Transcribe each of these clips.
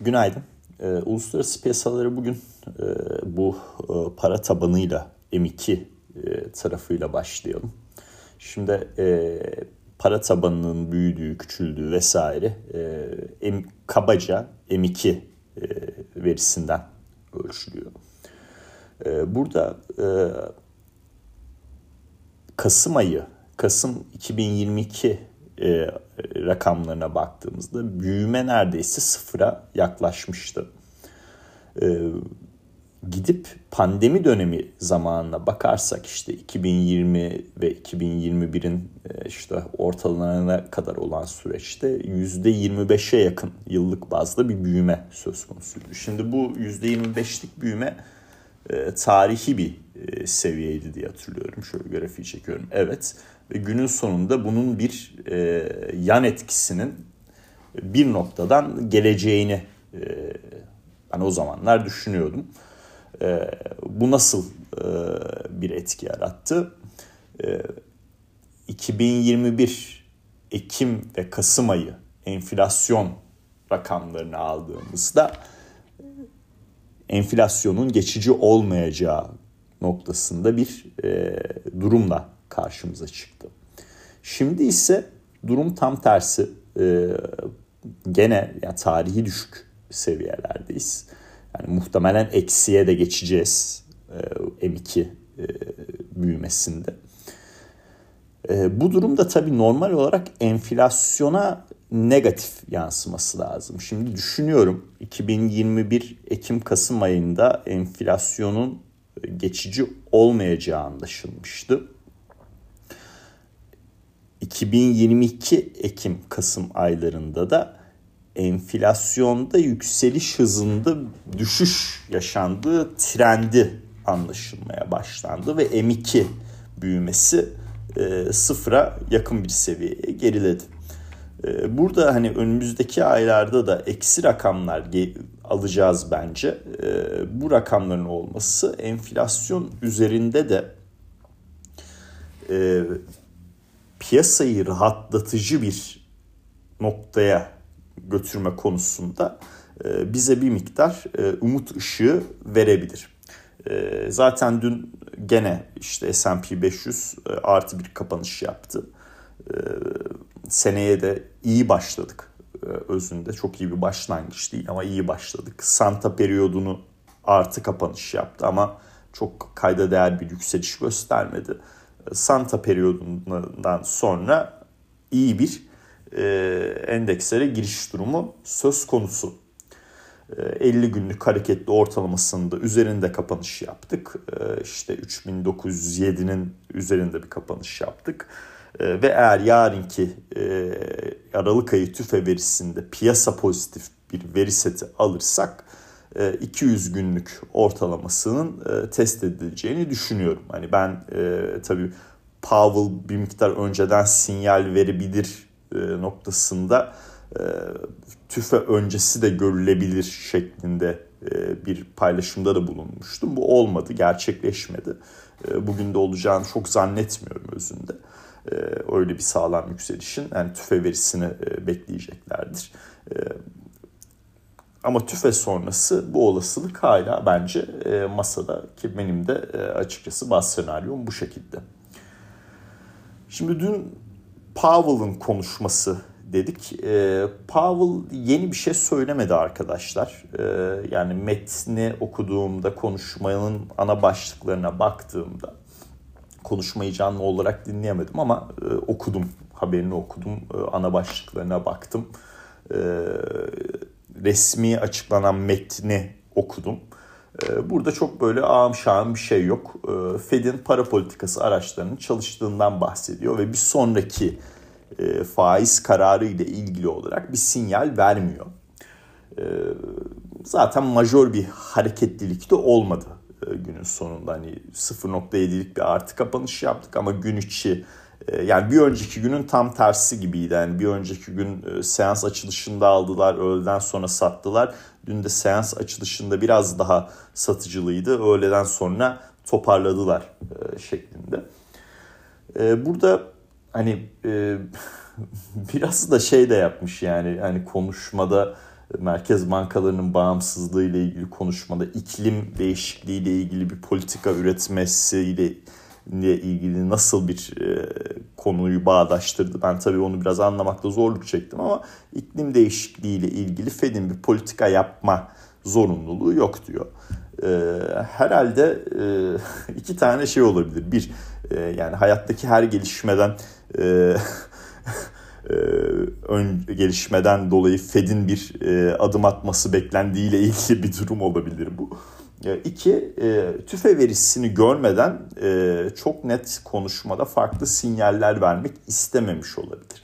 Günaydın. E, uluslararası piyasaları bugün e, bu e, para tabanıyla M2 e, tarafıyla başlayalım. Şimdi e, para tabanının büyüdüğü, küçüldüğü vesaire e, M, kabaca M2 e, verisinden ölçülüyor. E, burada e, Kasım ayı, Kasım 2022 e, rakamlarına baktığımızda büyüme neredeyse sıfıra yaklaşmıştı. E, gidip pandemi dönemi zamanına bakarsak işte 2020 ve 2021'in e, işte ortalarına kadar olan süreçte %25'e yakın yıllık bazda bir büyüme söz konusuydu. Şimdi bu %25'lik büyüme e, tarihi bir e, seviyeydi diye hatırlıyorum. Şöyle grafiği çekiyorum. Evet ve günün sonunda bunun bir e, yan etkisinin bir noktadan geleceğini e, ben o zamanlar düşünüyordum. E, bu nasıl e, bir etki yarattı? E, 2021 Ekim ve Kasım ayı enflasyon rakamlarını aldığımızda enflasyonun geçici olmayacağı noktasında bir e, durumla karşımıza çıktı. Şimdi ise durum tam tersi. E, gene yani tarihi düşük seviyelerdeyiz. Yani muhtemelen eksiye de geçeceğiz e, M2 e, büyümesinde. E, bu durumda tabii normal olarak enflasyona negatif yansıması lazım. Şimdi düşünüyorum 2021 Ekim-Kasım ayında enflasyonun geçici olmayacağı anlaşılmıştı. 2022 Ekim-Kasım aylarında da enflasyonda yükseliş hızında düşüş yaşandığı trendi anlaşılmaya başlandı ve M2 büyümesi e, sıfıra yakın bir seviyeye geriledi. E, burada hani önümüzdeki aylarda da eksi rakamlar alacağız bence. E, bu rakamların olması enflasyon üzerinde de e, piyasayı rahatlatıcı bir noktaya götürme konusunda e, bize bir miktar e, umut ışığı verebilir. E, zaten dün gene işte S&P 500 e, artı bir kapanış yaptı. Seneye de iyi başladık özünde. Çok iyi bir başlangıç değil ama iyi başladık. Santa periyodunu artı kapanış yaptı ama çok kayda değer bir yükseliş göstermedi. Santa periyodundan sonra iyi bir e, endekslere giriş durumu söz konusu. 50 e, günlük hareketli ortalamasında üzerinde kapanış yaptık. E, işte 3907'nin üzerinde bir kapanış yaptık. E, ve eğer yarınki Aralık ayı tüfe verisinde piyasa pozitif bir veri seti alırsak 200 günlük ortalamasının test edileceğini düşünüyorum. Hani ben tabii Powell bir miktar önceden sinyal verebilir e, noktasında e, tüfe öncesi de görülebilir şeklinde e, bir paylaşımda da bulunmuştum. Bu olmadı, gerçekleşmedi. Bugün de olacağını çok zannetmiyorum özünde. Öyle bir sağlam yükselişin yani tüfe verisini bekleyeceklerdir. Ama tüfe sonrası bu olasılık hala bence masada ki benim de açıkçası bazı senaryom bu şekilde. Şimdi dün Powell'ın konuşması dedik. E, Powell yeni bir şey söylemedi arkadaşlar. E, yani metni okuduğumda, konuşmanın ana başlıklarına baktığımda konuşmayı canlı olarak dinleyemedim ama e, okudum, haberini okudum, e, ana başlıklarına baktım. E, resmi açıklanan metni okudum. E, burada çok böyle ağım şahım bir şey yok. E, Fed'in para politikası araçlarının çalıştığından bahsediyor ve bir sonraki e, faiz kararı ile ilgili olarak bir sinyal vermiyor. Zaten majör bir hareketlilik de olmadı günün sonunda. Hani 0.7'lik bir artı kapanış yaptık ama gün içi yani bir önceki günün tam tersi gibiydi. Yani bir önceki gün seans açılışında aldılar, öğleden sonra sattılar. Dün de seans açılışında biraz daha satıcılıydı. Öğleden sonra toparladılar e, şeklinde. E, burada hani e, biraz da şey de yapmış yani hani konuşmada merkez bankalarının bağımsızlığı ile ilgili konuşmada iklim değişikliği ile ilgili bir politika üretmesiyle ile ilgili nasıl bir e, konuyu bağdaştırdı. Ben tabii onu biraz anlamakta zorluk çektim ama iklim değişikliği ile ilgili Fed'in bir politika yapma zorunluluğu yok diyor. E, herhalde e, iki tane şey olabilir. Bir, e, yani hayattaki her gelişmeden e, e, ön gelişmeden dolayı Fed'in bir e, adım atması beklendiğiyle ilgili bir durum olabilir bu. İki, e, tüfe verisini görmeden e, çok net konuşmada farklı sinyaller vermek istememiş olabilir.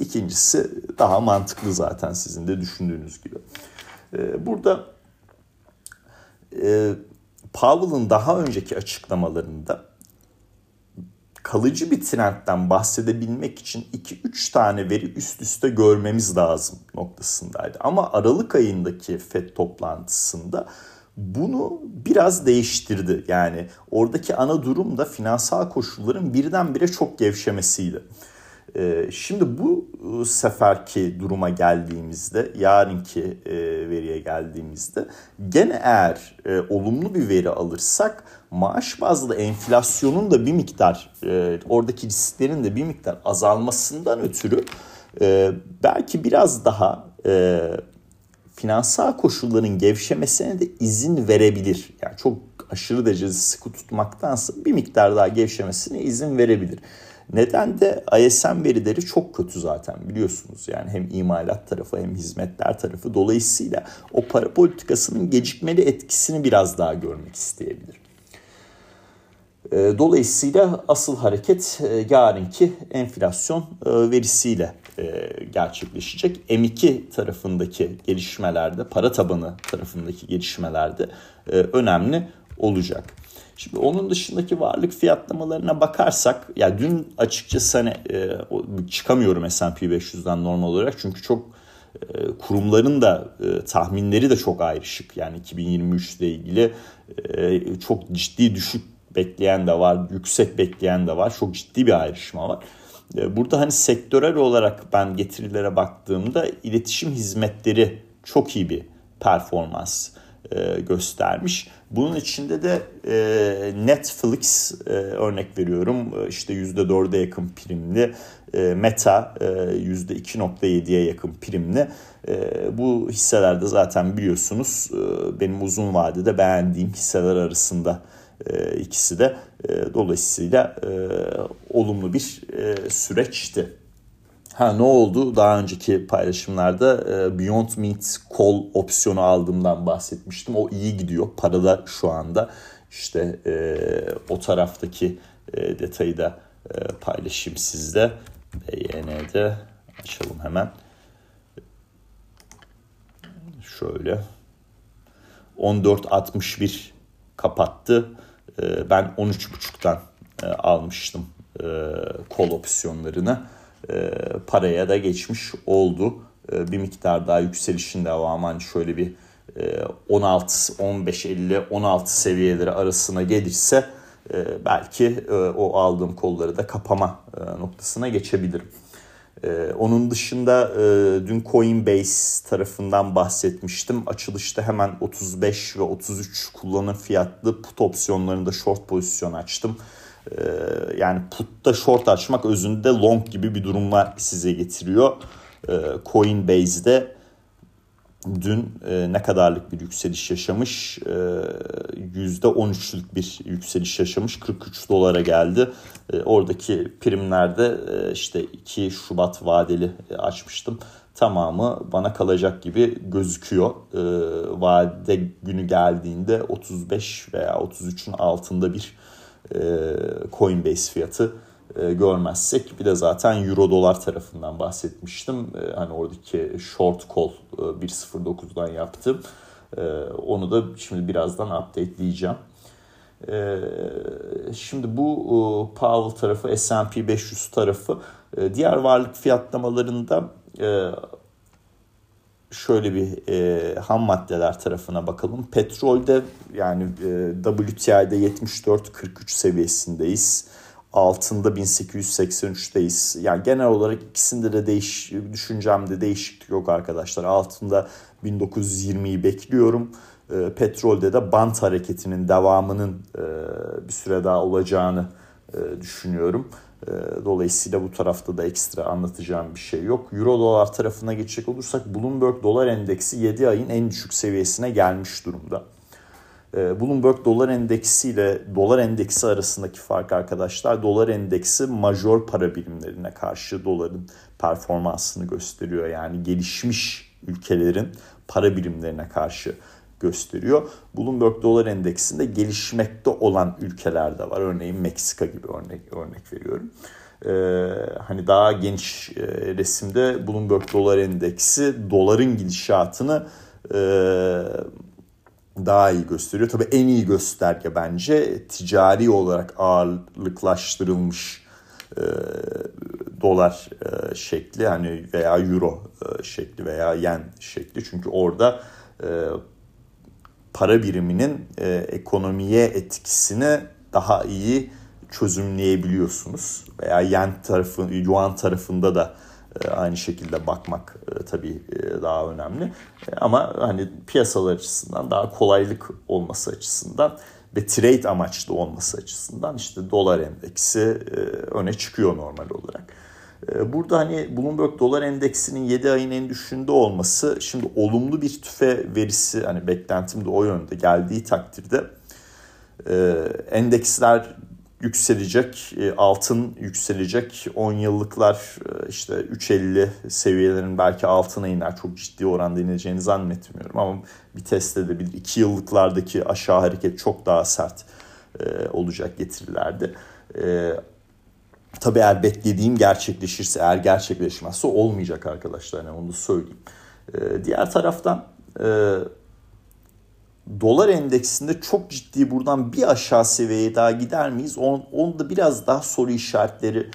İkincisi daha mantıklı zaten sizin de düşündüğünüz gibi. E, burada Powell'ın daha önceki açıklamalarında kalıcı bir trendten bahsedebilmek için 2-3 tane veri üst üste görmemiz lazım noktasındaydı. Ama Aralık ayındaki FED toplantısında bunu biraz değiştirdi. Yani oradaki ana durum da finansal koşulların birdenbire çok gevşemesiydi. Ee, şimdi bu e, seferki duruma geldiğimizde, yarınki e, veriye geldiğimizde gene eğer e, olumlu bir veri alırsak maaş bazlı enflasyonun da bir miktar, oradaki risklerin de bir miktar azalmasından ötürü belki biraz daha finansal koşulların gevşemesine de izin verebilir. Yani çok aşırı derecede sıkı tutmaktansa bir miktar daha gevşemesine izin verebilir. Neden de ISM verileri çok kötü zaten biliyorsunuz. Yani hem imalat tarafı hem hizmetler tarafı. Dolayısıyla o para politikasının gecikmeli etkisini biraz daha görmek isteyebilir. Ee, dolayısıyla asıl hareket e, yarınki enflasyon e, verisiyle e, gerçekleşecek. M2 tarafındaki gelişmelerde, para tabanı tarafındaki gelişmelerde önemli olacak. Şimdi onun dışındaki varlık fiyatlamalarına bakarsak ya dün açıkçası hani çıkamıyorum S&P 500'den normal olarak çünkü çok kurumların da tahminleri de çok ayrışık. Yani 2023 ile ilgili çok ciddi düşük bekleyen de var, yüksek bekleyen de var. Çok ciddi bir ayrışma var. E, burada hani sektörel olarak ben getirilere baktığımda iletişim hizmetleri çok iyi bir performans e, göstermiş. Bunun içinde de e, Netflix örnek veriyorum işte %4'e yakın primli, Meta %2.7'ye yakın primli. Bu hisselerde zaten biliyorsunuz benim uzun vadede beğendiğim hisseler arasında e, ikisi de e, dolayısıyla e, olumlu bir e, süreçti. Ha ne oldu? Daha önceki paylaşımlarda Beyond Meat Call opsiyonu aldığımdan bahsetmiştim. O iyi gidiyor. Parada şu anda. İşte o taraftaki detayı da paylaşayım sizde. BYN'de açalım hemen. Şöyle 14.61 kapattı. Ee, ben 13.5'tan e, almıştım e, kol opsiyonlarını. E, paraya da geçmiş oldu. Bir miktar daha yükselişin devamı hani şöyle bir 16, 15, 50, 16 seviyeleri arasına gelirse belki o aldığım kolları da kapama noktasına geçebilirim. Ee, onun dışında e, dün Coinbase tarafından bahsetmiştim. Açılışta hemen 35 ve 33 kullanım fiyatlı put opsiyonlarında short pozisyon açtım. Ee, yani putta short açmak özünde long gibi bir durumlar size getiriyor. Ee, Coinbase'de dün e, ne kadarlık bir yükseliş yaşamış? E, %13'lük bir yükseliş yaşamış. 43 dolara geldi. E, oradaki primlerde e, işte 2 Şubat vadeli açmıştım. Tamamı bana kalacak gibi gözüküyor. Vade günü geldiğinde 35 veya 33'ün altında bir e, Coinbase fiyatı görmezsek bir de zaten euro dolar tarafından bahsetmiştim. E, hani oradaki short call e, 1.09'dan yaptım. E, onu da şimdi birazdan updateleyeceğim. E, şimdi bu e, Powell tarafı, S&P 500 tarafı e, diğer varlık fiyatlamalarında e, şöyle bir e, ham maddeler tarafına bakalım. Petrolde yani e, WTI'de 74-43 seviyesindeyiz. Altında 1883'teyiz. Yani genel olarak ikisinde de değiş düşüncemde değişiklik yok arkadaşlar. Altında 1920'yi bekliyorum. E, petrolde de bant hareketinin devamının e, bir süre daha olacağını e, düşünüyorum. E, dolayısıyla bu tarafta da ekstra anlatacağım bir şey yok. Euro dolar tarafına geçecek olursak Bloomberg dolar endeksi 7 ayın en düşük seviyesine gelmiş durumda. E, Bloomberg dolar endeksi ile dolar endeksi arasındaki fark arkadaşlar dolar endeksi major para birimlerine karşı doların performansını gösteriyor. Yani gelişmiş ülkelerin para birimlerine karşı gösteriyor. Bloomberg dolar endeksinde gelişmekte olan ülkeler de var. Örneğin Meksika gibi örnek örnek veriyorum. Ee, hani daha geniş e, resimde Bloomberg dolar endeksi doların gidişatını e, daha iyi gösteriyor. Tabii en iyi gösterge bence ticari olarak ağırlıklaştırılmış e, dolar e, şekli hani veya euro e, şekli veya yen şekli. Çünkü orada e, para biriminin e, ekonomiye etkisini daha iyi çözümleyebiliyorsunuz. Veya yen tarafı, yuan tarafında da aynı şekilde bakmak e, tabii e, daha önemli. E, ama hani piyasalar açısından daha kolaylık olması açısından ve trade amaçlı olması açısından işte dolar endeksi öne çıkıyor normal olarak. Ee, burada hani Bloomberg dolar endeksinin 7 ayın en düşüğünde olması şimdi olumlu bir tüfe verisi hani beklentim de o yönde geldiği takdirde e, endeksler yükselecek, e, altın yükselecek, 10 yıllıklar e, işte 3.50 seviyelerin belki altına iner. Çok ciddi oranda ineceğini zannetmiyorum ama bir test edebilir. 2 yıllıklardaki aşağı hareket çok daha sert olacak getirilerde. Tabii eğer beklediğim gerçekleşirse, eğer gerçekleşmezse olmayacak arkadaşlar. Yani onu söyleyeyim. Diğer taraftan e, dolar endeksinde çok ciddi buradan bir aşağı seviyeye daha gider miyiz? On, onda biraz daha soru işaretleri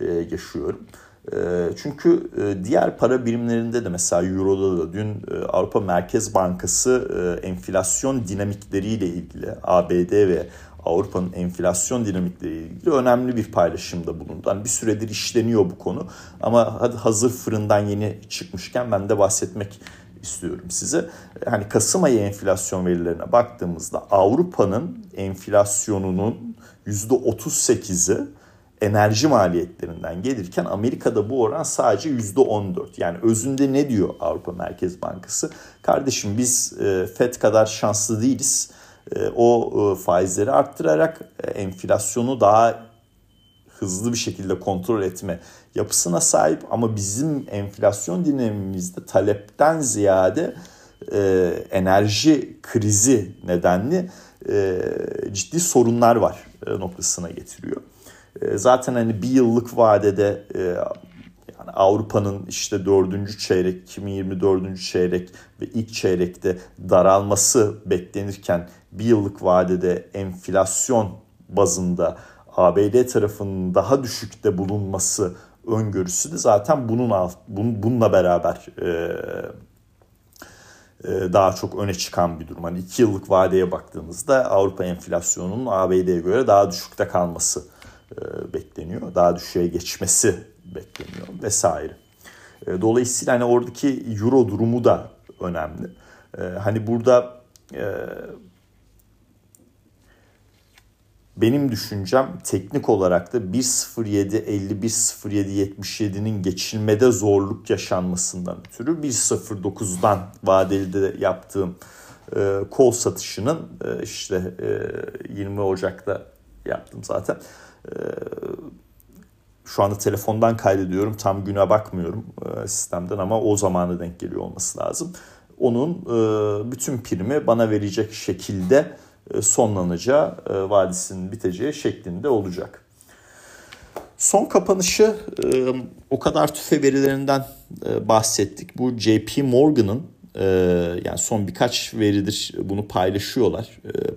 e, yaşıyorum. E, çünkü e, diğer para birimlerinde de mesela Euro'da da dün e, Avrupa Merkez Bankası e, enflasyon dinamikleriyle ilgili ABD ve Avrupa'nın enflasyon dinamikleriyle ilgili önemli bir paylaşımda bulundu. Hani bir süredir işleniyor bu konu ama hazır fırından yeni çıkmışken ben de bahsetmek istiyorum size. Hani Kasım ayı enflasyon verilerine baktığımızda Avrupa'nın enflasyonunun %38'i enerji maliyetlerinden gelirken Amerika'da bu oran sadece %14. Yani özünde ne diyor Avrupa Merkez Bankası? Kardeşim biz e, FED kadar şanslı değiliz e, o e, faizleri arttırarak enflasyonu daha hızlı bir şekilde kontrol etme yapısına sahip ama bizim enflasyon dinamimizde talepten ziyade e, enerji krizi nedenli e, ciddi sorunlar var e, noktasına getiriyor. E, zaten hani bir yıllık vadede e, yani Avrupa'nın işte dördüncü çeyrek, 2024. çeyrek ve ilk çeyrekte daralması beklenirken bir yıllık vadede enflasyon bazında ABD tarafının daha düşükte bulunması öngörüsü de zaten bunun alt, bun, bununla beraber e, e, daha çok öne çıkan bir durum. Hani iki yıllık vadeye baktığınızda Avrupa enflasyonunun ABD'ye göre daha düşükte kalması e, bekleniyor. Daha düşüğe geçmesi bekleniyor vesaire. E, dolayısıyla hani oradaki euro durumu da önemli. E, hani burada e, benim düşüncem teknik olarak da 1.07 51 77'nin geçilmede zorluk yaşanmasından ötürü 1.09'dan vadeli de yaptığım e, kol satışının e, işte e, 20 Ocak'ta yaptım zaten. E, şu anda telefondan kaydediyorum. Tam güne bakmıyorum e, sistemden ama o zamanı denk geliyor olması lazım. Onun e, bütün primi bana verecek şekilde sonlanacağı, e, vadisinin biteceği şeklinde olacak. Son kapanışı e, o kadar tüfe verilerinden bahsettik. Bu JP Morgan'ın yani son birkaç veridir bunu paylaşıyorlar.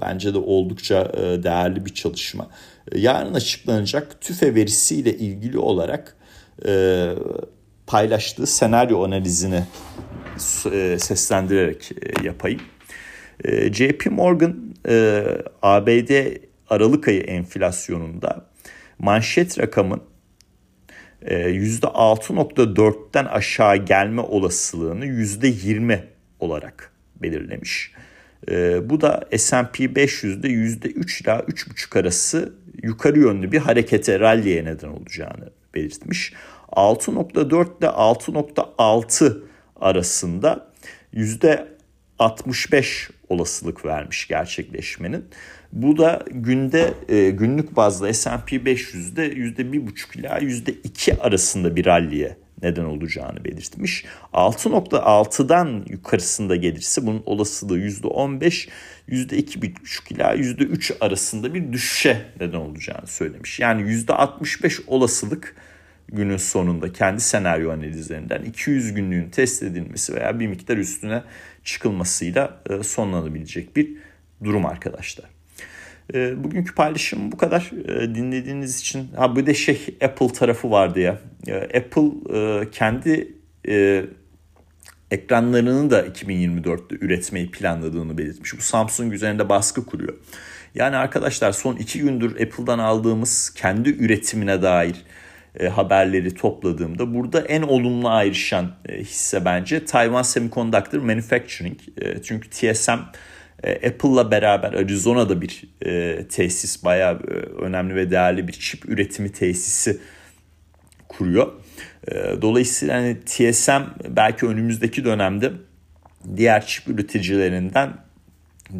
Bence de oldukça değerli bir çalışma. Yarın açıklanacak tüfe verisiyle ilgili olarak paylaştığı senaryo analizini seslendirerek yapayım. JP Morgan e, ABD Aralık ayı enflasyonunda manşet rakamın %6.4'ten e, aşağı gelme olasılığını %20 olarak belirlemiş. E, bu da S&P 500'de %3 ila 3.5 arası yukarı yönlü bir harekete, rally'e neden olacağını belirtmiş. 6.4 ile 6.6 arasında %65 olasılık vermiş gerçekleşmenin. Bu da günde e, günlük bazda S&P 500'de %1,5 ila %2 arasında bir ralliye neden olacağını belirtmiş. 6.6'dan yukarısında gelirse bunun olasılığı %15, %2,5 ila %3 arasında bir düşüşe neden olacağını söylemiş. Yani %65 olasılık günün sonunda kendi senaryo analizlerinden 200 günlüğün test edilmesi veya bir miktar üstüne çıkılmasıyla e, sonlanabilecek bir durum arkadaşlar. E, bugünkü paylaşım bu kadar. E, dinlediğiniz için ha bir de şey Apple tarafı vardı ya. Apple kendi ekranlarını da 2024'te üretmeyi planladığını belirtmiş. Bu Samsung üzerinde baskı kuruyor. Yani arkadaşlar son iki gündür Apple'dan aldığımız kendi üretimine dair e, haberleri topladığımda burada en olumlu ayrışan e, hisse bence Taiwan Semiconductor Manufacturing. E, çünkü TSM Apple'la beraber Arizona'da bir tesis bayağı önemli ve değerli bir çip üretimi tesisi kuruyor. Dolayısıyla hani TSM belki önümüzdeki dönemde diğer çip üreticilerinden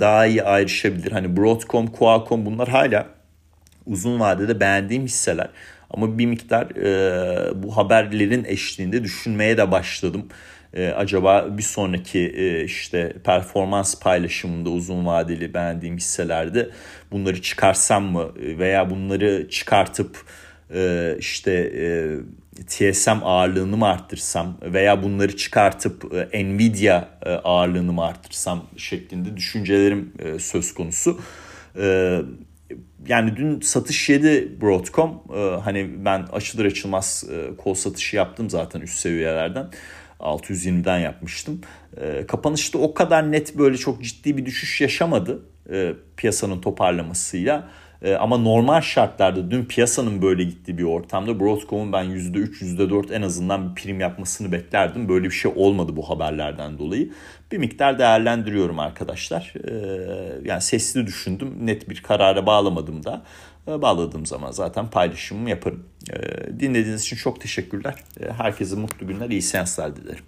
daha iyi ayrışabilir. Hani Broadcom, Qualcomm bunlar hala uzun vadede beğendiğim hisseler. Ama bir miktar e, bu haberlerin eşliğinde düşünmeye de başladım. E, acaba bir sonraki e, işte performans paylaşımında uzun vadeli beğendiğim hisselerde bunları çıkarsam mı veya bunları çıkartıp e, işte e, TSM ağırlığını mı arttırsam veya bunları çıkartıp e, Nvidia e, ağırlığını mı arttırsam şeklinde düşüncelerim e, söz konusu. E, yani dün satış yedi Broadcom. Ee, hani ben açılır açılmaz e, kol satışı yaptım zaten üst seviyelerden. 620'den yapmıştım. E, kapanışta o kadar net böyle çok ciddi bir düşüş yaşamadı e, piyasanın toparlamasıyla. E, ama normal şartlarda dün piyasanın böyle gittiği bir ortamda Broadcom'un ben %3, %4 en azından bir prim yapmasını beklerdim. Böyle bir şey olmadı bu haberlerden dolayı. Bir miktar değerlendiriyorum arkadaşlar. E, yani sesli düşündüm. Net bir karara bağlamadım da. E, bağladığım zaman zaten paylaşımımı yaparım. Dinlediğiniz için çok teşekkürler. Herkese mutlu günler, iyi seanslar dilerim.